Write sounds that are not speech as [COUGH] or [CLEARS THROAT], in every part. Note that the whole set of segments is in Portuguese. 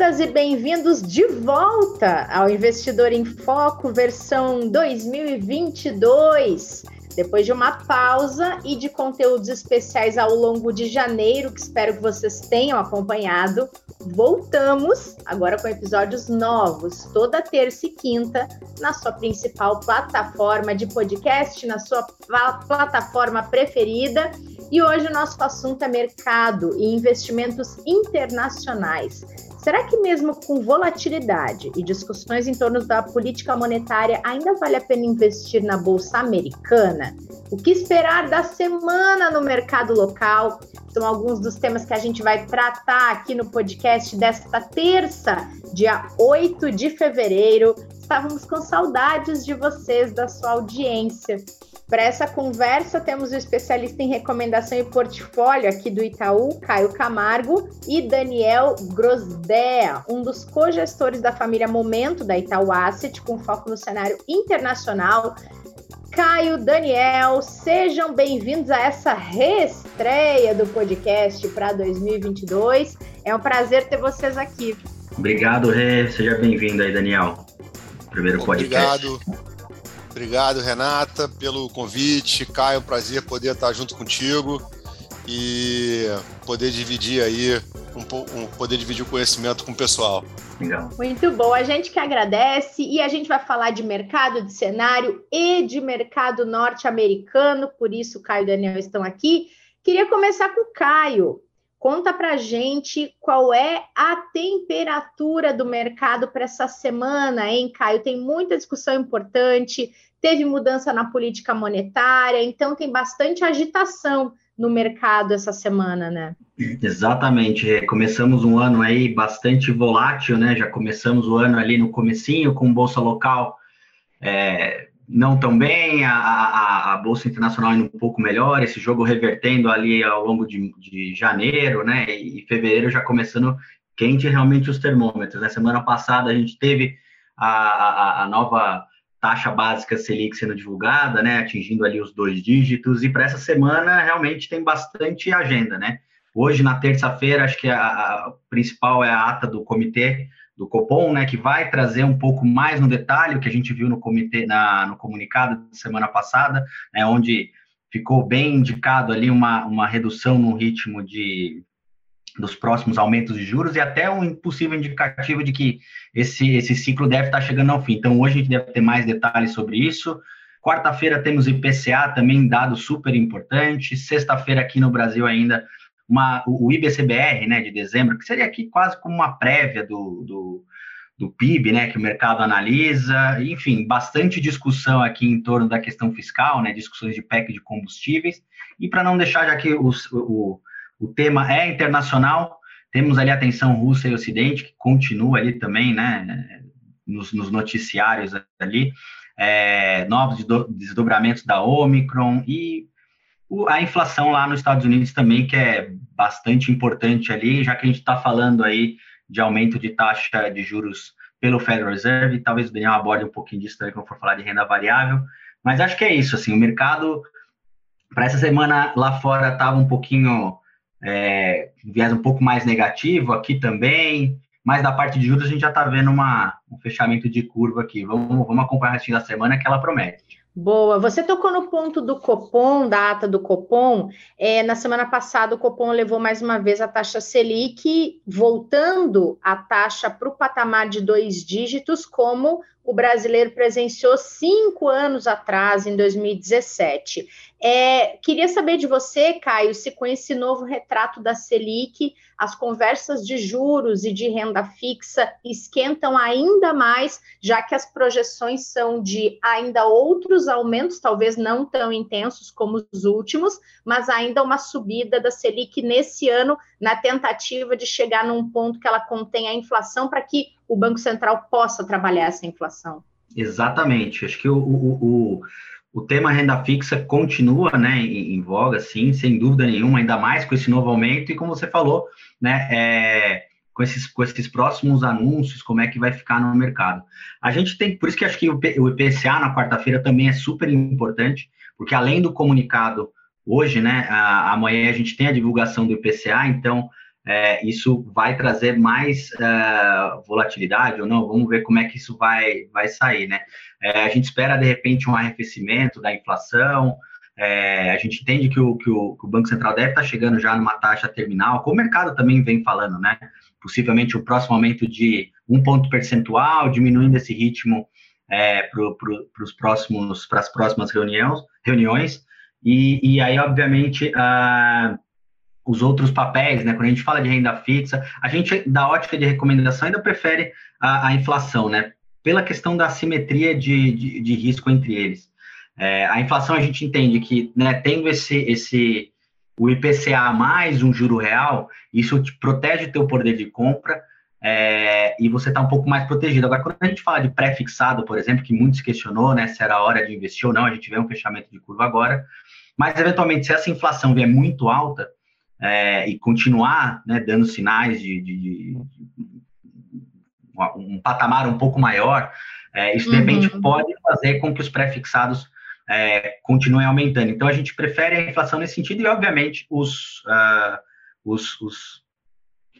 Bem-vindas e bem-vindos de volta ao Investidor em Foco versão 2022. Depois de uma pausa e de conteúdos especiais ao longo de janeiro, que espero que vocês tenham acompanhado, voltamos agora com episódios novos, toda terça e quinta, na sua principal plataforma de podcast, na sua plataforma preferida. E hoje o nosso assunto é mercado e investimentos internacionais. Será que mesmo com volatilidade e discussões em torno da política monetária ainda vale a pena investir na bolsa americana? O que esperar da semana no mercado local? São alguns dos temas que a gente vai tratar aqui no podcast desta terça, dia 8 de fevereiro. Estávamos com saudades de vocês, da sua audiência. Para essa conversa, temos o especialista em recomendação e portfólio aqui do Itaú, Caio Camargo, e Daniel Grosdea, um dos cogestores da família Momento da Itaú Asset, com foco no cenário internacional. Caio, Daniel, sejam bem-vindos a essa reestreia do podcast para 2022. É um prazer ter vocês aqui. Obrigado, Rê. Seja bem-vindo aí, Daniel. Primeiro podcast. Obrigado. Obrigado, Renata, pelo convite. Caio, prazer poder estar junto contigo e poder dividir aí um, um, poder dividir o conhecimento com o pessoal. Legal. Muito bom, a gente que agradece e a gente vai falar de mercado, de cenário e de mercado norte-americano, por isso Caio e Daniel estão aqui. Queria começar com o Caio. Conta para gente qual é a temperatura do mercado para essa semana, hein, Caio? Tem muita discussão importante, teve mudança na política monetária, então tem bastante agitação no mercado essa semana, né? Exatamente. Começamos um ano aí bastante volátil, né? Já começamos o ano ali no comecinho com bolsa local é, não tão bem, a, a, a, Bolsa Internacional indo um pouco melhor, esse jogo revertendo ali ao longo de, de janeiro, né, e, fevereiro já começando quente realmente os termômetros. Na né? semana passada a gente teve a, a, a nova taxa básica Selic sendo divulgada, né, atingindo ali os dois dígitos, e para essa semana realmente tem bastante agenda, né. Hoje, na terça-feira, acho que a, a principal é a ata do comitê do Copom, né, que vai trazer um pouco mais no detalhe o que a gente viu no comitê, na, no comunicado da semana passada, né, onde ficou bem indicado ali uma, uma redução no ritmo de dos próximos aumentos de juros e até um possível indicativo de que esse, esse ciclo deve estar chegando ao fim. Então, hoje a gente deve ter mais detalhes sobre isso. Quarta-feira temos IPCA também, dado super importante. Sexta-feira aqui no Brasil ainda uma, o IBCBR, né, de dezembro, que seria aqui quase como uma prévia do, do, do PIB, né, que o mercado analisa, enfim, bastante discussão aqui em torno da questão fiscal, né, discussões de PEC de combustíveis, e para não deixar, já que os, o, o tema é internacional, temos ali a tensão Rússia e Ocidente, que continua ali também, né, nos, nos noticiários ali, é, novos desdobramentos da Omicron e a inflação lá nos Estados Unidos também, que é bastante importante ali, já que a gente está falando aí de aumento de taxa de juros pelo Federal Reserve, talvez o Daniel aborde um pouquinho disso também quando for falar de renda variável, mas acho que é isso, assim, o mercado para essa semana lá fora estava um pouquinho, é, viés um pouco mais negativo, aqui também, mas da parte de juros a gente já está vendo uma, um fechamento de curva aqui, vamos, vamos acompanhar o resto da semana que ela promete. Boa. Você tocou no ponto do Copom, da ata do Copom. É, na semana passada, o Copom levou mais uma vez a taxa Selic, voltando a taxa para o patamar de dois dígitos, como o brasileiro presenciou cinco anos atrás, em 2017. É, queria saber de você, Caio, se com esse novo retrato da Selic, as conversas de juros e de renda fixa esquentam ainda mais, já que as projeções são de ainda outros aumentos, talvez não tão intensos como os últimos, mas ainda uma subida da Selic nesse ano, na tentativa de chegar num ponto que ela contém a inflação para que o Banco Central possa trabalhar essa inflação. Exatamente. Acho que o, o, o o tema renda fixa continua né, em, em, voga, sim, sem dúvida nenhuma, ainda mais com esse novo aumento, e como você falou, né, é, com, esses, com esses próximos anúncios, como é que vai ficar no mercado. A gente tem, por isso que acho que o, o IPCA na quarta-feira também é super importante, porque além do comunicado hoje, né, a, amanhã a gente tem a divulgação do IPCA, então é, isso vai trazer mais uh, volatilidade ou não? Vamos ver como é que isso vai, vai sair, né? É, a gente espera, de repente, um arrefecimento da inflação, é, a gente entende que o, que o, que, o, Banco Central deve estar chegando já numa taxa terminal, como o mercado também vem falando, né? Possivelmente o próximo aumento de um ponto percentual, diminuindo esse ritmo é, para pro, os próximos, para as próximas reuniões, reuniões. E, e aí, obviamente, uh, os outros papéis, né? Quando a gente fala de renda fixa, a gente, da ótica de recomendação, ainda prefere a, a inflação, né? Pela questão da simetria de, de, de risco entre eles. É, a inflação a gente entende que, né, tendo esse, esse o IPCA mais um juro real, isso te protege o teu poder de compra é, e você está um pouco mais protegido. Agora, quando a gente fala de pré-fixado, por exemplo, que muitos questionou, né, se era a hora de investir ou não, a gente vê um fechamento de curva agora, mas eventualmente, se essa inflação vier muito alta, é, e continuar né, dando sinais de, de, de, um patamar um pouco maior, é, isso de repente uhum. pode fazer com que os pré-fixados é, continuem aumentando. Então a gente prefere a inflação nesse sentido e, obviamente, os, uh, os, os,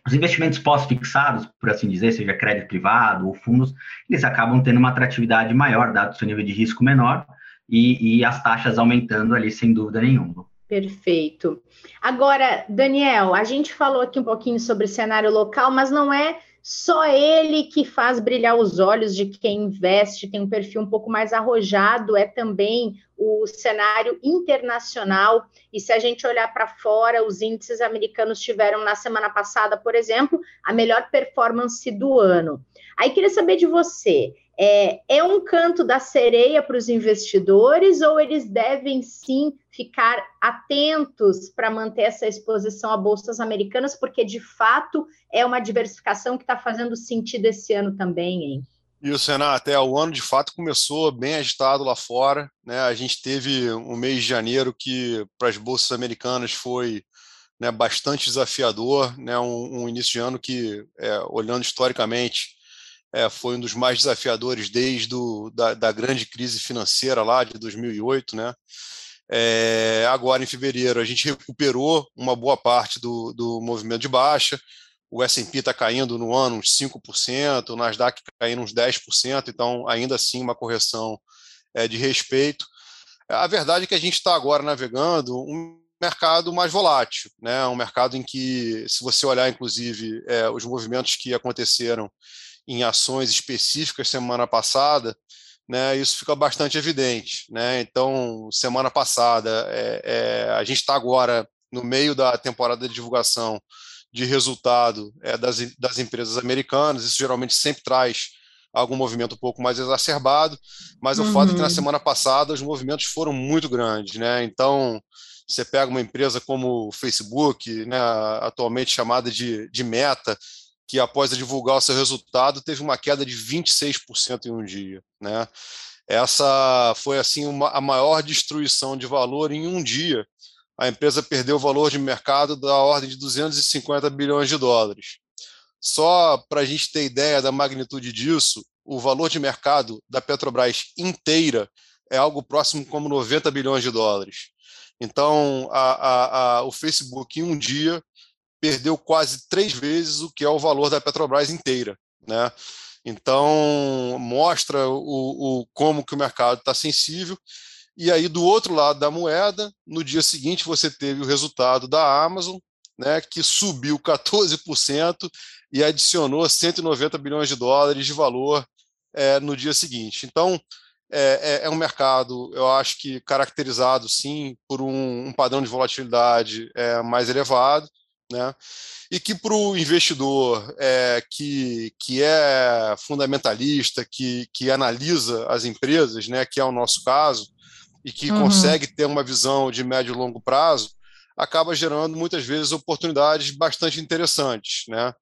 os investimentos pós-fixados, por assim dizer, seja crédito privado ou fundos, eles acabam tendo uma atratividade maior, dado o seu nível de risco menor, e, e as taxas aumentando ali sem dúvida nenhuma. Perfeito. Agora, Daniel, a gente falou aqui um pouquinho sobre cenário local, mas não é só ele que faz brilhar os olhos de quem investe, tem um perfil um pouco mais arrojado, é também o cenário internacional. E se a gente olhar para fora, os índices americanos tiveram na semana passada, por exemplo, a melhor performance do ano. Aí queria saber de você: é, é um canto da sereia para os investidores ou eles devem sim ficar atentos para manter essa exposição a bolsas americanas, porque de fato é uma diversificação que está fazendo sentido esse ano também, hein? Isso, Renato, até o ano de fato começou bem agitado lá fora. Né? A gente teve um mês de janeiro que para as bolsas americanas foi né, bastante desafiador, né? um, um início de ano que, é, olhando historicamente, é, foi um dos mais desafiadores desde do, da, da, grande crise financeira lá de 2008, né? É, agora, em fevereiro, a gente recuperou uma boa parte do, do movimento de baixa. O S&P está caindo no ano uns 5%, o Nasdaq caindo uns 10%, então, ainda assim, uma correção é, de respeito. A verdade é que a gente está agora navegando um mercado mais volátil, né? um mercado em que, se você olhar, inclusive, é, os movimentos que aconteceram em ações específicas semana passada, né, isso fica bastante evidente. Né? Então, semana passada, é, é, a gente está agora no meio da temporada de divulgação de resultado é, das, das empresas americanas, isso geralmente sempre traz algum movimento um pouco mais exacerbado, mas uhum. o fato é que na uhum. semana passada os movimentos foram muito grandes, né? Então, você pega uma empresa como o Facebook, né, atualmente chamada de, de Meta, que após divulgar o seu resultado teve uma queda de 26% em um dia, né? Essa foi assim uma, a maior destruição de valor em um dia. A empresa perdeu o valor de mercado da ordem de 250 bilhões de dólares. Só para a gente ter ideia da magnitude disso, o valor de mercado da Petrobras inteira é algo próximo como 90 bilhões de dólares. Então, a, a, a, o Facebook, em um dia, perdeu quase três vezes o que é o valor da Petrobras inteira, né? Então mostra o, o como que o mercado está sensível. E aí do outro lado da moeda, no dia seguinte você teve o resultado da Amazon, né, que subiu 14% e adicionou 190 bilhões de dólares de valor é, no dia seguinte. Então é, é, é, um mercado, eu acho que caracterizado sim por um, um padrão de volatilidade é, mais elevado né? E que para o investidor é, que, que é fundamentalista, que, que analisa as empresas, né, que é o nosso caso, e que uhum. consegue ter uma visão de médio e longo prazo, acaba gerando muitas vezes oportunidades bastante interessantes, né?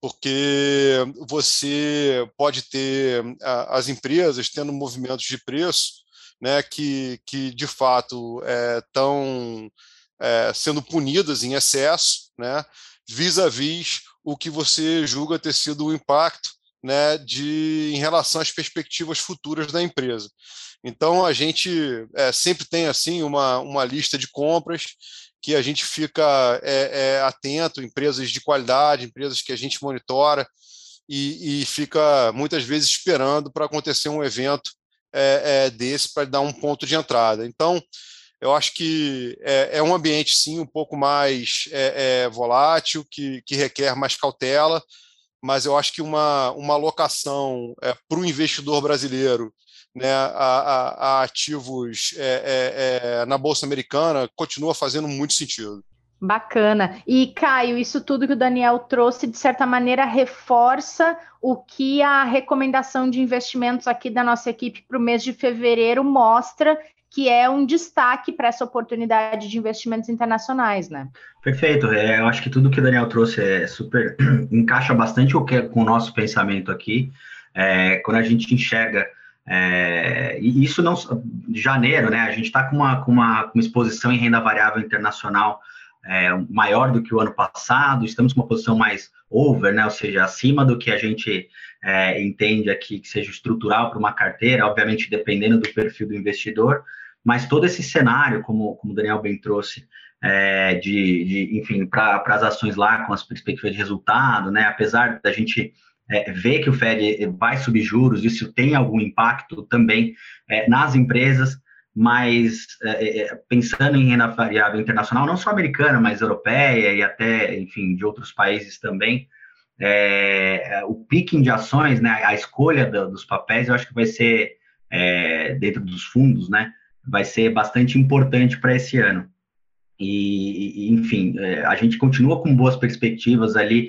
Porque você pode ter as empresas tendo movimentos de preço, né, que, que de fato estão é, é, sendo punidas em excesso, né, vis-à-vis o que você julga ter sido o impacto né, de, em relação às perspectivas futuras da empresa. Então a gente é, sempre tem assim uma, uma lista de compras que a gente fica é, é, atento, empresas de qualidade, empresas que a gente monitora e, e fica muitas vezes esperando para acontecer um evento é, é desse para dar um ponto de entrada. Então, eu acho que é, é um ambiente, sim, um pouco mais é, é, volátil, que, que requer mais cautela, mas eu acho que uma, uma alocação é, para o investidor brasileiro né, a, a, a ativos é, na Bolsa Americana continua fazendo muito sentido. Bacana. E, Caio, isso tudo que o Daniel trouxe, de certa maneira, reforça o que a recomendação de investimentos aqui da nossa equipe para o mês de fevereiro mostra, que é um destaque para essa oportunidade de investimentos internacionais, né? Perfeito. É, eu acho que tudo que o Daniel trouxe é super [CLEARS THROAT] encaixa bastante o que é com o nosso pensamento aqui. É, quando a gente enxerga é, e isso não janeiro, né? A gente está com uma, com, uma, uma exposição em renda variável internacional é, maior do que o ano passado, estamos com uma posição mais over, né, ou seja, acima do que a gente é, entende aqui que seja estrutural para uma carteira, obviamente dependendo do perfil do investidor, mas todo esse cenário, como, como o Daniel bem trouxe, é, de, de, enfim, para as ações lá com as perspectivas de resultado, né, apesar da gente é, ver que o Fed vai subir juros, isso tem algum impacto também é, nas empresas, mas é, é, pensando em renda variável internacional, não só americana, mas europeia e até, enfim, de outros países também, é, o picking de ações, né, a escolha do, dos papéis, eu acho que vai ser, é, dentro dos fundos, né, vai ser bastante importante para esse ano. E, enfim, é, a gente continua com boas perspectivas ali,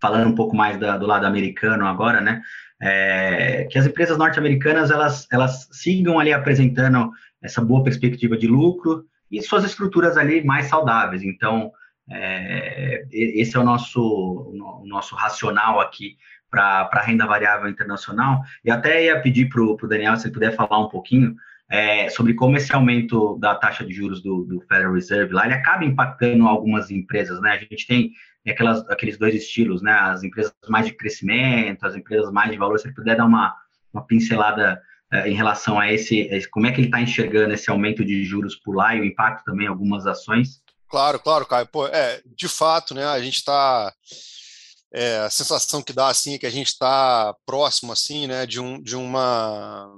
falando um pouco mais da, do lado americano agora, né, é, que as empresas norte-americanas, elas, elas sigam ali apresentando essa boa perspectiva de lucro e suas estruturas ali mais saudáveis. Então, é, esse é o nosso, o nosso racional aqui para a renda variável internacional. E até ia pedir para o Daniel, se ele puder falar um pouquinho é, sobre como esse aumento da taxa de juros do, do, Federal Reserve lá, ele acaba impactando algumas empresas, né? A gente tem aquelas, aqueles dois estilos, né? As empresas mais de crescimento, as empresas mais de valor. Se ele puder dar uma, uma pincelada é, em relação a esse, como é que ele está enxergando esse aumento de juros por lá e o impacto também em algumas ações? Claro, claro, Caio. Pô, é, de fato, né, a gente está. É, a sensação que dá assim é que a gente está próximo assim, né, de, um, de uma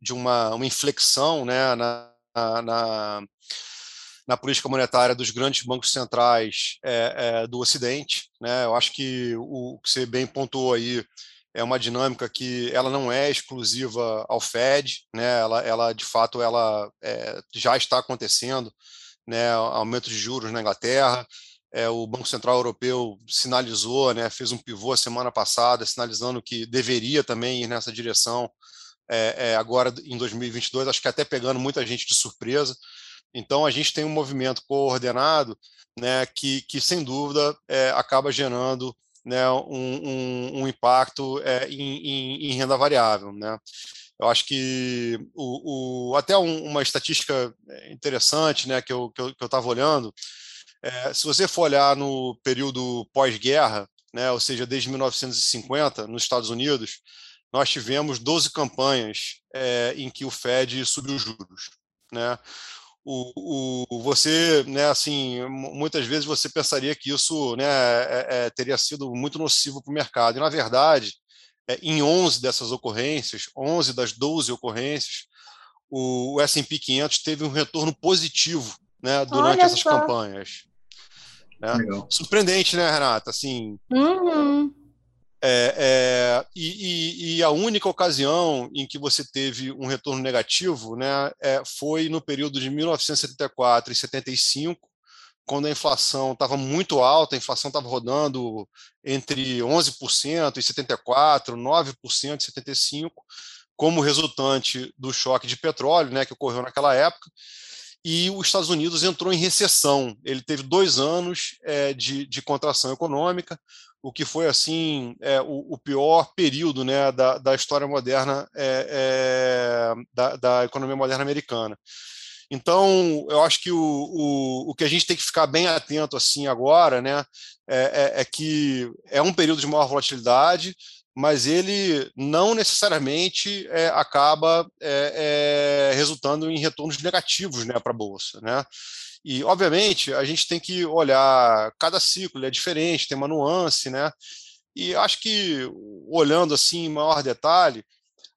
de uma, uma inflexão, né, na, na, na política monetária dos grandes bancos centrais é, é, do Ocidente, né. Eu acho que o, o que você bem pontuou aí é uma dinâmica que ela não é exclusiva ao Fed, né? Ela, ela de fato, ela é, já está acontecendo, né? Aumento de juros na Inglaterra. É, o Banco Central Europeu sinalizou, né? Fez um pivô semana passada, sinalizando que deveria também ir nessa direção é, é, agora em 2022. Acho que até pegando muita gente de surpresa. Então a gente tem um movimento coordenado, né? Que, que sem dúvida é, acaba gerando né, um, um, um impacto é, em, em, em, renda variável. Né? Eu acho que o, o até um, uma estatística interessante né, que eu estava que eu, que olhando, é, se você for olhar no período pós-guerra, né, ou seja, desde 1950, nos Estados Unidos, nós tivemos 12 campanhas é, em que o Fed subiu juros. Né? o, o, você, né, assim, muitas vezes você pensaria que isso né, é, é, teria sido muito nocivo para o mercado. E, na verdade, é, em 11 dessas ocorrências, 11 das 12 ocorrências, o, o S&P 500 teve um retorno positivo né, durante Olha essas só. campanhas. Né? Surpreendente, né, Renata? Assim, uhum. É, é, e, e, a única ocasião em que você teve um retorno negativo né, é, foi no período de 1974 e 75, quando a inflação estava muito alta, a inflação estava rodando entre 11% e 74%, 9% e 75%, como resultante do choque de petróleo né, que ocorreu naquela época e os Estados Unidos entrou em recessão. Ele teve dois anos é, de, de, contração econômica, o que foi assim é, o, o, pior período né, da, da história moderna é, é, da, da, economia moderna americana. Então, eu acho que o, o, o, que a gente tem que ficar bem atento assim agora, né, é, é, é que é um período de maior volatilidade, mas ele não necessariamente é, acaba é, é, resultando em retornos negativos né, para a bolsa, né? E, obviamente, a gente tem que olhar cada ciclo, é diferente, tem uma nuance, né? E acho que, olhando assim em maior detalhe,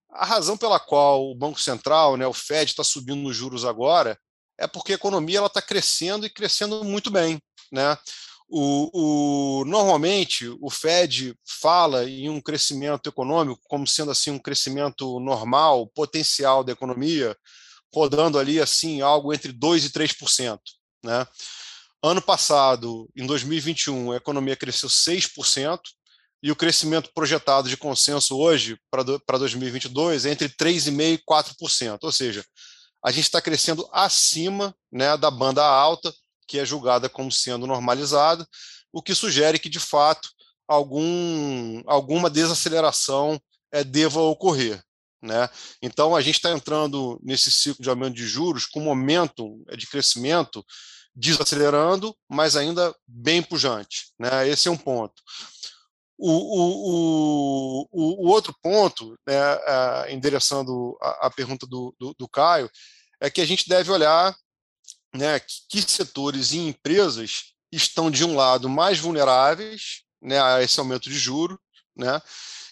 a razão pela qual o Banco Central, né, o Fed, está subindo os juros agora é porque a economia está crescendo e crescendo muito bem. Né? O, o, normalmente, o Fed fala em um crescimento econômico como sendo assim um crescimento normal, potencial da economia, rodando ali assim algo entre 2% e 3%. Né? Ano passado, em 2021, a economia cresceu 6%, e o crescimento projetado de consenso hoje para 2022 é entre 3,5% e 4%. Ou seja, a gente está crescendo acima né, da banda alta, que é julgada como sendo normalizada, o que sugere que, de fato, algum, alguma desaceleração é, deva ocorrer. Né? Então, a gente está entrando nesse ciclo de aumento de juros com momento de crescimento desacelerando, mas ainda bem pujante. Né? Esse é um ponto. O, o, o, o outro ponto, né, endereçando a, a pergunta do, do, do, Caio, é que a gente deve olhar né, que setores e empresas estão, de um lado, mais vulneráveis né, a esse aumento de juro, né,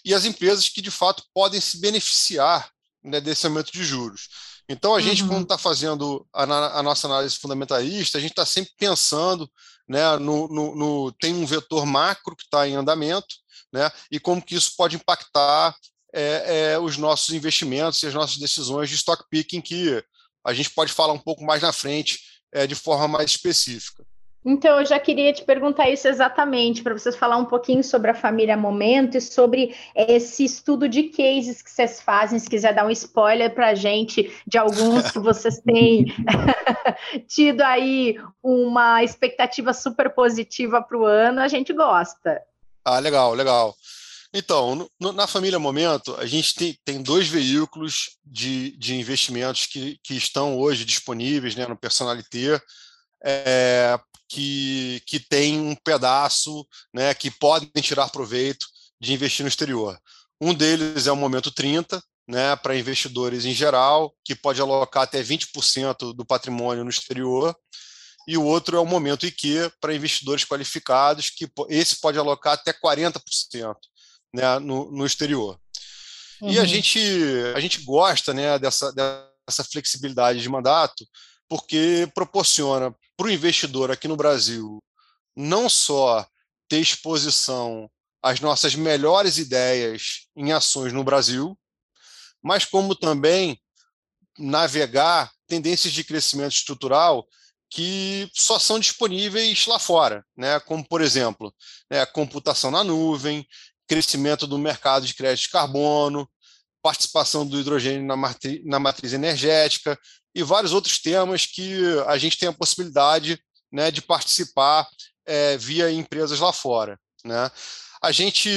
e as empresas que, de fato, podem se beneficiar né, desse aumento de juros. Então, a gente, uhum. quando está fazendo a, a, nossa análise fundamentalista, a gente está sempre pensando, né, no, no, no, tem um vetor macro que está em andamento, né, e como que isso pode impactar é, é, os nossos investimentos e as nossas decisões de stock picking, que a gente pode falar um pouco mais na frente, é, de forma mais específica. Então, eu já queria te perguntar isso exatamente, para vocês falar um pouquinho sobre a família Momento e sobre esse estudo de cases que vocês fazem, se quiser dar um spoiler para a gente de alguns que vocês têm [LAUGHS] tido aí uma expectativa super positiva para o ano, a gente gosta. Ah, legal, legal. Então, no, na família Momento, a gente tem, tem dois veículos de, de investimentos que, que estão hoje disponíveis né, no Personalité. É, que, que tem um pedaço né, que podem tirar proveito de investir no exterior. Um deles é o Momento 30, né, para investidores em geral, que pode alocar até 20% do patrimônio no exterior, e o outro é o Momento IQ para investidores qualificados, que esse pode alocar até 40% né, no, no exterior. Uhum. E a uhum. gente, a gente gosta né, dessa, dessa flexibilidade de mandato, porque proporciona para o investidor aqui no Brasil não só ter exposição às nossas melhores ideias em ações no Brasil, mas como também navegar tendências de crescimento estrutural que só são disponíveis lá fora, né? como, por exemplo, né, computação na nuvem, crescimento do mercado de crédito de carbono, participação do hidrogênio na, matriz, na matriz energética, e vários outros temas que a gente tem a possibilidade né, de participar é, via empresas lá fora. Né? A gente,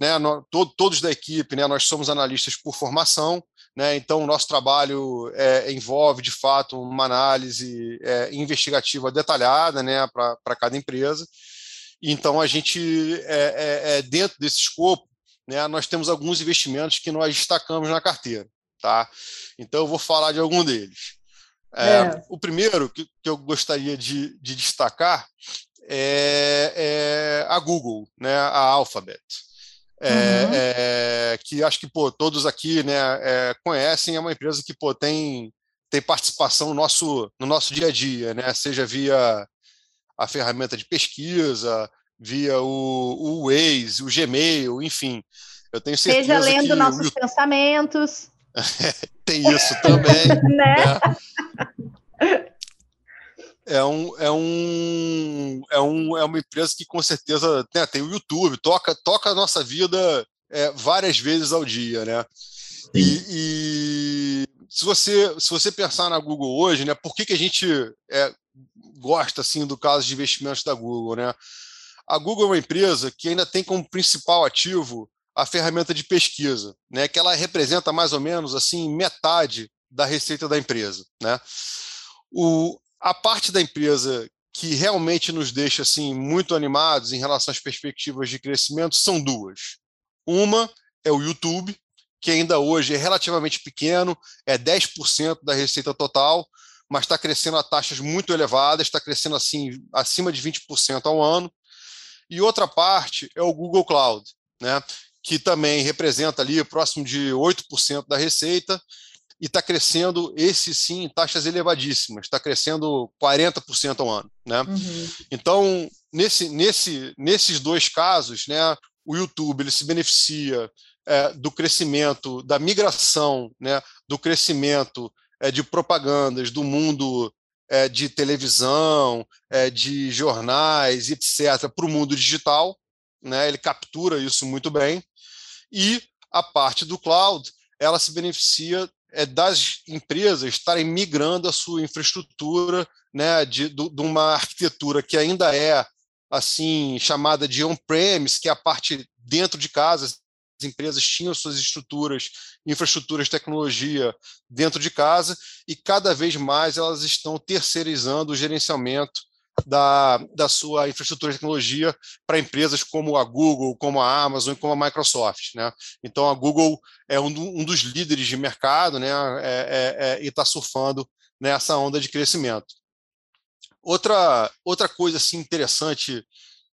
né, no, todo, todos da equipe, né, nós somos analistas por formação, né, então o nosso trabalho é, envolve, de fato, uma análise é, investigativa detalhada né, para cada empresa. Então, a gente, é, é, é, dentro desse escopo, né, nós temos alguns investimentos que nós destacamos na carteira. Tá? Então, eu vou falar de algum deles. É, é. O primeiro que, que eu gostaria de, de destacar é, é, a Google, né, a Alphabet. É, uhum. Que acho que pô, todos aqui né, conhecem, é uma empresa que pô, tem, tem participação no nosso, no nosso dia a dia, né, seja via a ferramenta de pesquisa, via o, o Waze, o Gmail, enfim. Eu tenho certeza Seja lendo que nossos o... pensamentos. [LAUGHS] Tem isso também. [LAUGHS] né? né? É, um, é, um, é, um, é uma empresa que com certeza né, tem o YouTube, toca, toca a nossa vida é, várias vezes ao dia, né? E, e, se, você, se você pensar na Google hoje, né, por que, que a gente é, gosta assim do caso de investimentos da Google, né? A Google é uma empresa que ainda tem como principal ativo a ferramenta de pesquisa, né, que ela representa mais ou menos assim metade da receita da empresa, né? O, a parte da empresa que realmente nos deixa assim muito animados em relação às perspectivas de crescimento são duas. Uma é o YouTube, que ainda hoje é relativamente pequeno, é 10% da receita total, mas está crescendo a taxas muito elevadas, está crescendo assim acima de 20% ao ano. E outra parte é o Google Cloud, né, que também representa ali próximo de 8% da receita e está crescendo, esse sim, taxas elevadíssimas, está crescendo 40% ao ano. Né? Uhum. Então, nesse, nesse, nesses dois casos, né, o YouTube ele se beneficia é, do crescimento, da migração, né, do crescimento é, de propagandas do mundo é, de televisão, é, de jornais, etc., para o mundo digital. Né, ele captura isso muito bem. E a parte do cloud, ela se beneficia das empresas estarem migrando a sua infraestrutura né, de, de, de uma arquitetura que ainda é assim chamada de on-premise, que é a parte dentro de casa. As empresas tinham suas estruturas, infraestruturas tecnologia dentro de casa, e cada vez mais elas estão terceirizando o gerenciamento da, da sua infraestrutura de tecnologia para empresas como a Google, como a Amazon e como a Microsoft. Né? Então, a Google é um, um dos líderes de mercado né? É, é, é, e está surfando nessa onda de crescimento. Outra, outra coisa assim, interessante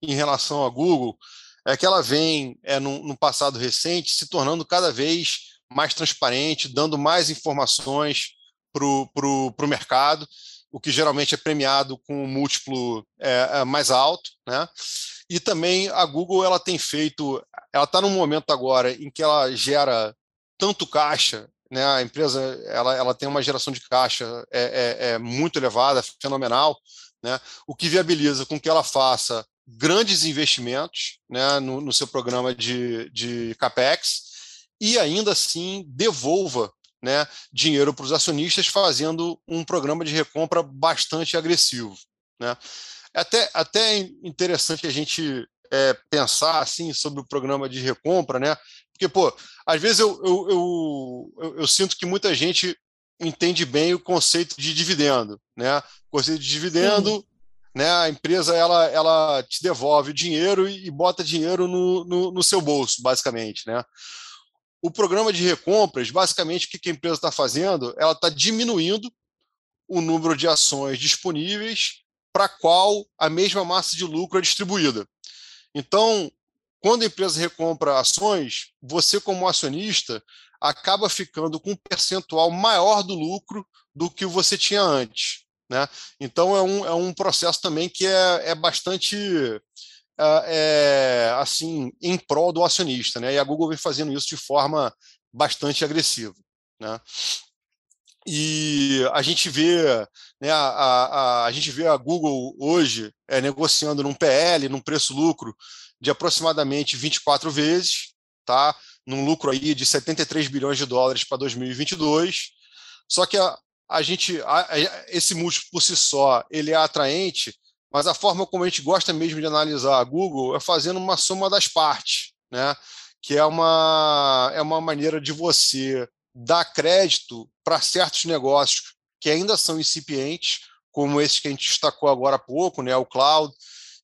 em relação à Google é que ela vem, é, no passado recente, se tornando cada vez mais transparente, dando mais informações para o mercado o que geralmente é premiado com um múltiplo é, é, mais alto, né? E também a Google ela tem feito, ela está num momento agora em que ela gera tanto caixa, né? A empresa ela, ela tem uma geração de caixa é, é, é muito elevada, fenomenal, né? O que viabiliza com que ela faça grandes investimentos, né? No, no seu programa de, de capex e ainda assim devolva né, dinheiro para os acionistas, fazendo um programa de recompra bastante agressivo. Né. É até, até interessante a gente é, pensar assim sobre o programa de recompra, né? Porque, pô, às vezes eu, eu, eu, eu, eu sinto que muita gente entende bem o conceito de dividendo, né? O conceito de dividendo, Sim. Né? A empresa ela, ela te devolve o dinheiro e, e bota dinheiro no, no, no, seu bolso, basicamente, né? O programa de recompras, basicamente, o que a empresa está fazendo? Ela está diminuindo o número de ações disponíveis para qual a mesma massa de lucro é distribuída. Então, quando a empresa recompra ações, você, como acionista, acaba ficando com um percentual maior do lucro do que você tinha antes. Né? Então, é um, é um processo também que é, é bastante é, assim em prol do acionista, né? E a Google vem fazendo isso de forma bastante agressiva, né? E a gente vê, né, a, a, a gente vê a Google hoje é, negociando num PL, num preço-lucro de aproximadamente 24 vezes, tá? Num lucro aí de 73 bilhões de dólares para 2022. Só que a, a gente, esse múltiplo por si só, ele é atraente mas a forma como a gente gosta mesmo de analisar a Google é fazendo uma soma das partes, né? que é uma, é uma maneira de você dar crédito para certos negócios que ainda são incipientes, como esse que a gente destacou agora há pouco, né? o cloud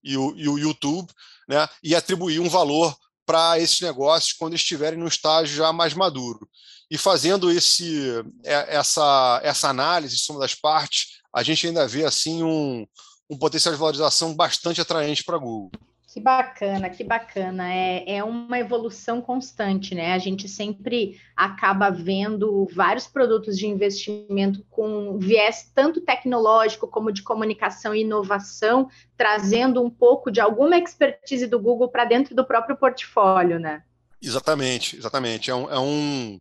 e o, e o YouTube, né? e atribuir um valor para esses negócios quando estiverem no estágio já mais maduro. E fazendo esse, é, essa, essa análise de soma das partes, a gente ainda vê assim um, um potencial de valorização bastante atraente para a Google. Que bacana, que bacana. É, é uma evolução constante, né? A gente sempre acaba vendo vários produtos de investimento com viés tanto tecnológico como de comunicação e inovação, trazendo um pouco de alguma expertise do Google para dentro do próprio portfólio, né? Exatamente, exatamente. É um, é um,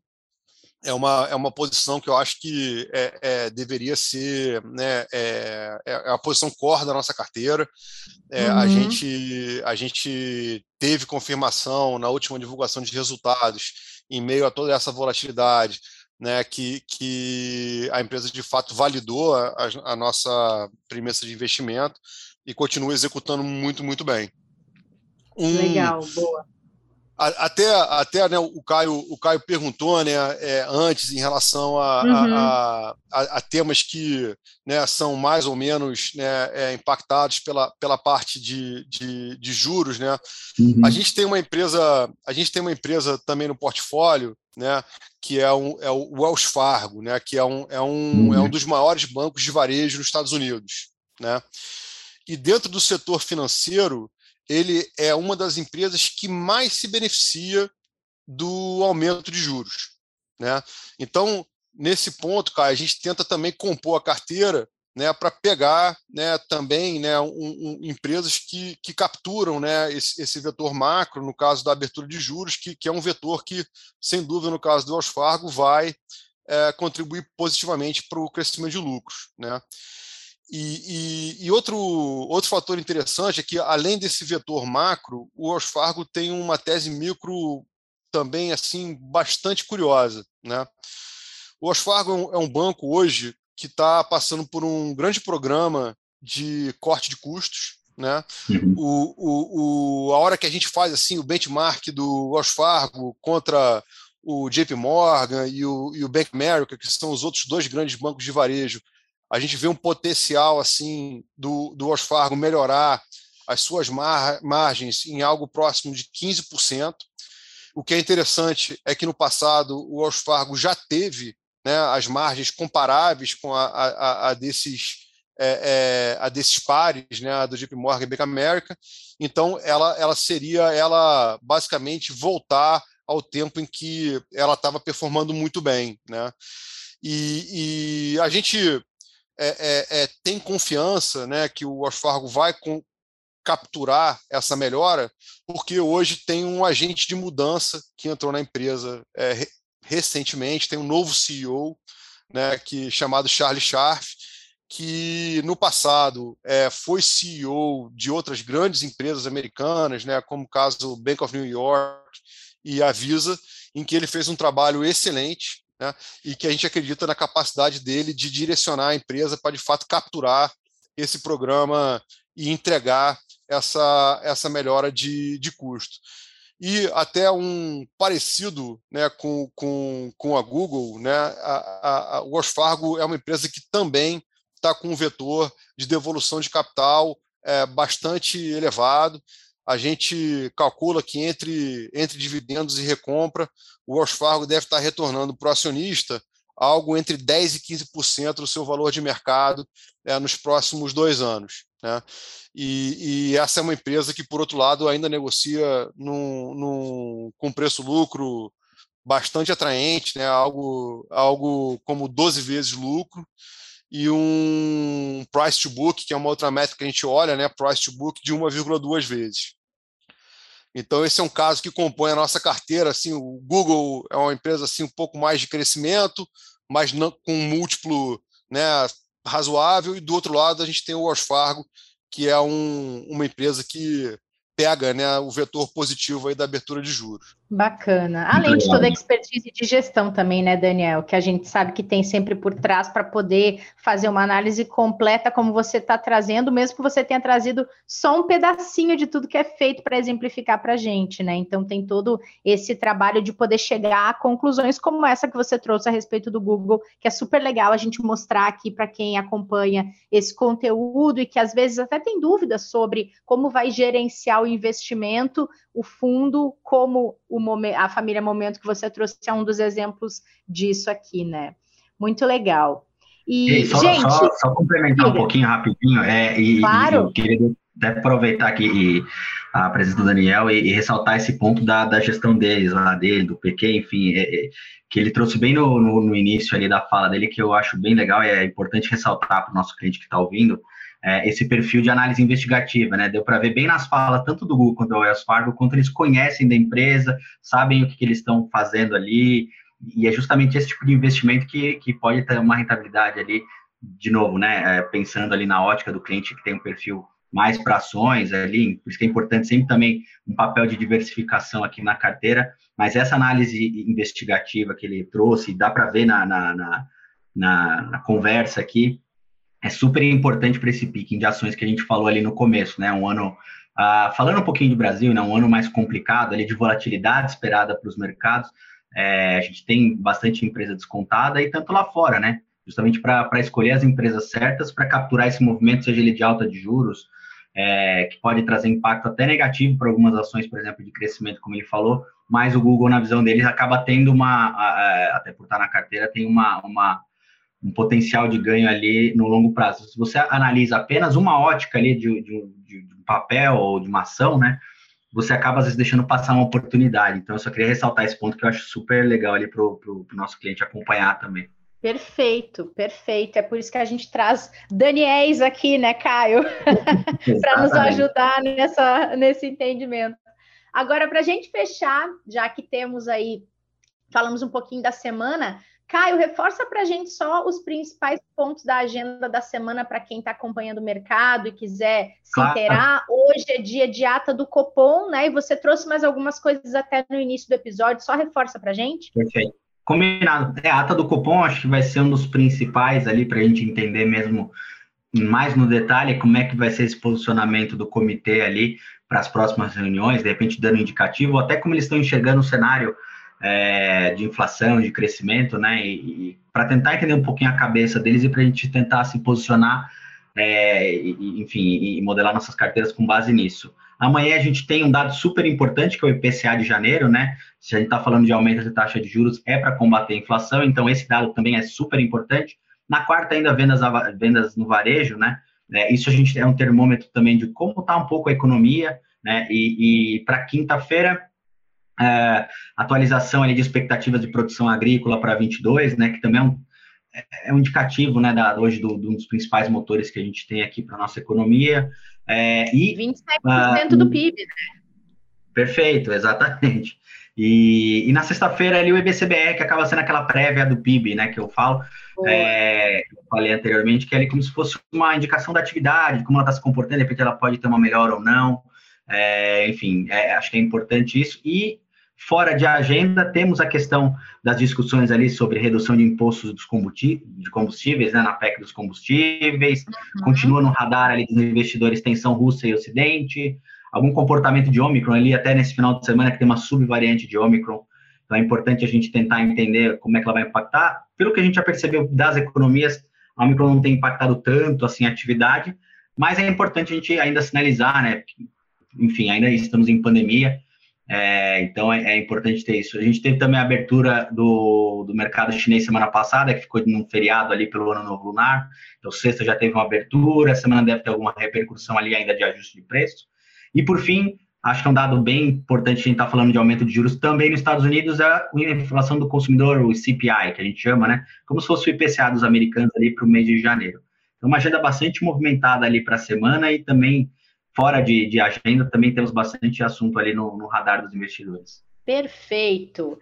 é uma, é uma posição que eu acho que é, é, deveria ser né, é, é, é a posição core da nossa carteira. É, uhum. a, gente, a gente teve confirmação na última divulgação de resultados, em meio a toda essa volatilidade, né, que, que a empresa de fato validou a, a nossa premissa de investimento e continua executando muito, muito bem. Um, Legal, boa até até né, o Caio o Caio perguntou né é, antes em relação a, uhum. a, a, a, temas que né, são mais ou menos né, é, impactados pela, pela parte de, de, de juros né uhum. a gente tem uma empresa a gente tem uma empresa também no portfólio né que é, um, é o Wells Fargo né que é um, é, um, uhum. é um dos maiores bancos de varejo nos Estados Unidos né e dentro do setor financeiro ele é uma das empresas que mais se beneficia do aumento de juros. Né? Então, nesse ponto, cara, a gente tenta também compor a carteira né, para pegar né, também né, um, um, empresas que, que capturam né, esse, esse, vetor macro, no caso da abertura de juros, que, que é um vetor que, sem dúvida, no caso do Wells Fargo, vai é, contribuir positivamente para o crescimento de lucros. Né? E, e, e, outro, outro fator interessante é que, além desse vetor macro, o Wells Fargo tem uma tese micro também assim bastante curiosa. Né? O Wells Fargo é um é banco hoje que está passando por um grande programa de corte de custos. Né? Uhum. O, o, o, a hora que a gente faz assim o benchmark do Wells Fargo contra o JP Morgan e o, e o Bank America, que são os outros dois grandes bancos de varejo, a gente vê um potencial assim do, do Wells Fargo melhorar as suas mar, margens em algo próximo de 15%. O que é interessante é que no passado o Wells Fargo já teve né, as margens comparáveis com a, a, a desses é, é, a desses pares, né, do JP Morgan e Bank America. Então, ela, ela seria ela basicamente voltar ao tempo em que ela estava performando muito bem, né? E, e a gente é, é, é, tem confiança né, que o Wells Fargo vai com, capturar essa melhora, porque hoje tem um agente de mudança que entrou na empresa é, recentemente, tem um novo CEO, né, que chamado Charlie Scharf, que no passado é, foi CEO de outras grandes empresas americanas, né, como o caso Bank of New York e a Visa, em que ele fez um trabalho excelente né, e que a gente acredita na capacidade dele de direcionar a empresa para, de fato, capturar esse programa e entregar essa, essa melhora de, de custo. E até um parecido né, com, com, com a Google, né, a, a, o Wells Fargo é uma empresa que também está com um vetor de devolução de capital é, bastante elevado a gente calcula que entre, entre dividendos e recompra, o Wells Fargo deve estar retornando para o acionista algo entre 10% e 15% do seu valor de mercado é, nos próximos dois anos. Né? E, e, essa é uma empresa que, por outro lado, ainda negocia num, num, com preço-lucro bastante atraente, né? algo, algo como 12 vezes lucro, e um price to book, que é uma outra métrica que a gente olha, né? price to book de 1,2 vezes. Então, esse é um caso que compõe a nossa carteira. Assim, o Google é uma empresa assim, um pouco mais de crescimento, mas não, com um múltiplo né, razoável. E do outro lado, a gente tem o Wells Fargo, que é um, uma empresa que pega né, o vetor positivo aí da abertura de juros. Bacana. Além de toda a expertise de gestão também, né, Daniel? Que a gente sabe que tem sempre por trás para poder fazer uma análise completa, como você está trazendo, mesmo que você tenha trazido só um pedacinho de tudo que é feito para exemplificar para a gente, né? Então tem todo esse trabalho de poder chegar a conclusões como essa que você trouxe a respeito do Google, que é super legal a gente mostrar aqui para quem acompanha esse conteúdo e que às vezes até tem dúvidas sobre como vai gerenciar o investimento, o fundo, como o momento, a família Momento que você trouxe é um dos exemplos disso aqui, né? Muito legal. E, e só, gente, só, só complementar um pouquinho rapidinho, é, e, claro. eu queria até aproveitar aqui a presença do Daniel e, e, ressaltar esse ponto da, da gestão deles, lá dele, do PQ, enfim, é, é, que ele trouxe bem no, no, no, início ali da fala dele, que eu acho bem legal e é importante ressaltar para o nosso cliente que está ouvindo, é, esse perfil de análise investigativa, né? Deu para ver bem nas falas, tanto do Google quanto do Wells Fargo, quanto eles conhecem da empresa, sabem o que, que eles estão fazendo ali, e é justamente esse tipo de investimento que, que pode ter uma rentabilidade ali, de novo, né? É, pensando ali na ótica do cliente que tem um perfil mais para ações ali, por isso que é importante sempre também um papel de diversificação aqui na carteira, mas essa análise investigativa que ele trouxe, dá para ver na, na, na, na, na conversa aqui, é super importante para esse picking de ações que a gente falou ali no começo, né? Um ano Uh, falando um pouquinho do Brasil, né, um ano mais complicado ali de volatilidade esperada para os mercados, é, a gente tem bastante empresa descontada e tanto lá fora, né? Justamente para escolher as empresas certas para capturar esse movimento, seja ele de alta de juros, é, que pode trazer impacto até negativo para algumas ações, por exemplo, de crescimento, como ele falou, mas o Google, na visão deles, acaba tendo uma, até por estar na carteira, tem uma, uma, um potencial de ganho ali no longo prazo. Se você analisa apenas uma ótica ali de, de, de, um papel ou de uma ação, né, você acaba às vezes deixando passar uma oportunidade. Então, eu só queria ressaltar esse ponto que eu acho super legal ali para o nosso cliente acompanhar também. Perfeito, perfeito. É por isso que a gente traz Daniels aqui, né, Caio? [LAUGHS] para nos ajudar nessa, nesse entendimento. Agora, para a gente fechar, já que temos aí, falamos um pouquinho da semana, Caio, reforça para a gente só os principais pontos da agenda da semana para quem está acompanhando o mercado e quiser se claro. inteirar. Hoje é dia de ata do Copom, né? E você trouxe mais algumas coisas até no início do episódio, só reforça para a gente. Perfeito. Combinado. É, a ata do Copom acho que vai ser um dos principais ali para a gente entender mesmo mais no detalhe como é que vai ser esse posicionamento do comitê ali para as próximas reuniões, de repente dando indicativo, até como eles estão enxergando o cenário é, de inflação, de crescimento, né? E, e para tentar entender um pouquinho a cabeça deles e para a gente tentar se posicionar, é, e, enfim, e modelar nossas carteiras com base nisso. Amanhã a gente tem um dado super importante, que é o IPCA de janeiro, né? Se a gente está falando de aumento de taxa de juros, é para combater a inflação, então esse dado também é super importante. Na quarta, ainda vendas, vendas no varejo, né? É, isso a gente é um termômetro também de como está um pouco a economia, né? E, e para quinta-feira, é, atualização ali de expectativas de produção agrícola para 22, né, que também é um, é um indicativo, né, da, hoje do, do, um dos principais motores que a gente tem aqui para nossa economia. É, e 27% uh, do PIB, né? Perfeito, exatamente. E, e na sexta-feira ali o IBCBR, que acaba sendo aquela prévia do PIB, né, que eu falo, é, eu falei anteriormente, que é ali como se fosse uma indicação da atividade, como ela está se comportando, de repente ela pode ter uma melhor ou não, é, enfim, é, acho que é importante isso. E Fora de agenda, temos a questão das discussões ali sobre redução de impostos dos de combustíveis, né, na PEC dos combustíveis, uhum. continua no radar ali dos investidores tensão Rússia e Ocidente, algum comportamento de Omicron ali, até nesse final de semana que tem uma subvariante de Omicron, então é importante a gente tentar entender como é que ela vai impactar. Pelo que a gente já percebeu das economias, a Omicron não tem impactado tanto assim a atividade, mas é importante a gente ainda sinalizar, né, enfim, ainda estamos em pandemia, é, então é, é, importante ter isso. A gente teve também a abertura do, do mercado chinês semana passada, que ficou num feriado ali pelo Ano Novo Lunar. Então, sexta já teve uma abertura, semana deve ter alguma repercussão ali ainda de ajuste de preço. E por fim, acho que é um dado bem importante, a gente está falando de aumento de juros também nos Estados Unidos, é a inflação do consumidor, o CPI, que a gente chama, né? Como se fosse o IPCA dos americanos ali para o mês de janeiro. Então, uma agenda bastante movimentada ali para a semana e também fora de, de agenda, também temos bastante assunto ali no, no radar dos investidores. Perfeito.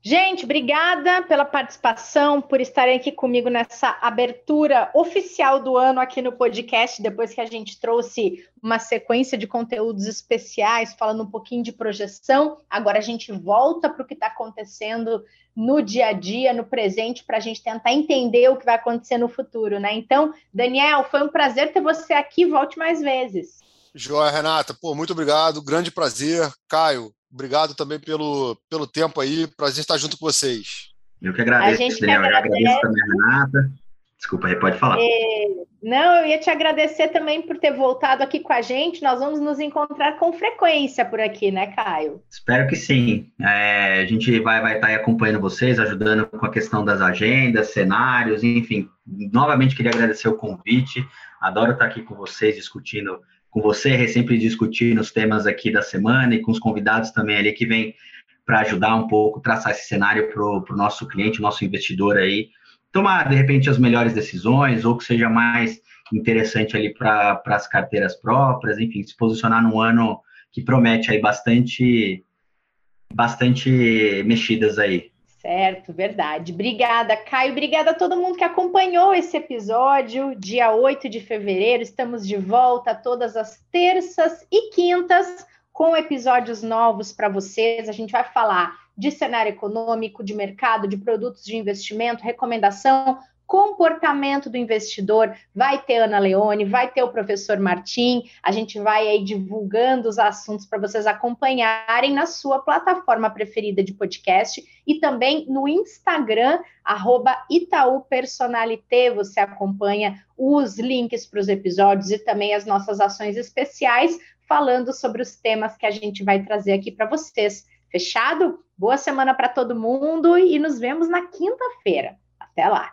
Gente, obrigada pela participação, por estarem aqui comigo nessa abertura oficial do ano aqui no podcast, depois que a gente trouxe uma sequência de conteúdos especiais, falando um pouquinho de projeção. Agora a gente volta para o que está acontecendo no dia a dia, no presente, para a gente tentar entender o que vai acontecer no futuro, né? Então, Daniel, foi um prazer ter você aqui. Volte mais vezes. Joia, Renata. Pô, muito obrigado. Grande prazer. Caio, obrigado também pelo, pelo tempo aí. Prazer estar junto com vocês. Eu que agradeço, Daniel. Eu agradeço também a Renata. Desculpa aí, pode falar. É, não, eu ia te agradecer também por ter voltado aqui com a gente. Nós vamos nos encontrar com frequência por aqui, né, Caio? Espero que sim. É, a gente vai, vai estar aí acompanhando vocês, ajudando com a questão das agendas, cenários, enfim. Novamente queria agradecer o convite. Adoro estar aqui com vocês discutindo com você, sempre discutindo os temas aqui da semana e com os convidados também ali que vem para ajudar um pouco, traçar esse cenário para o nosso cliente, nosso investidor aí, tomar de repente as melhores decisões ou que seja mais interessante ali para as carteiras próprias, enfim, se posicionar num ano que promete aí bastante, bastante mexidas aí. Certo, verdade. Obrigada, Caio. Obrigada a todo mundo que acompanhou esse episódio. Dia 8 de fevereiro, estamos de volta todas as terças e quintas com episódios novos para vocês. A gente vai falar de cenário econômico, de mercado, de produtos de investimento, recomendação, comportamento do investidor. Vai ter Ana Leone, vai ter o professor Martim. A gente vai aí divulgando os assuntos para vocês acompanharem na sua plataforma preferida de podcast e também no Instagram, arroba Itaú Personalité. Você acompanha os links para os episódios e também as nossas ações especiais, falando sobre os temas que a gente vai trazer aqui para vocês. Fechado? Boa semana para todo mundo e nos vemos na quinta-feira. Até lá!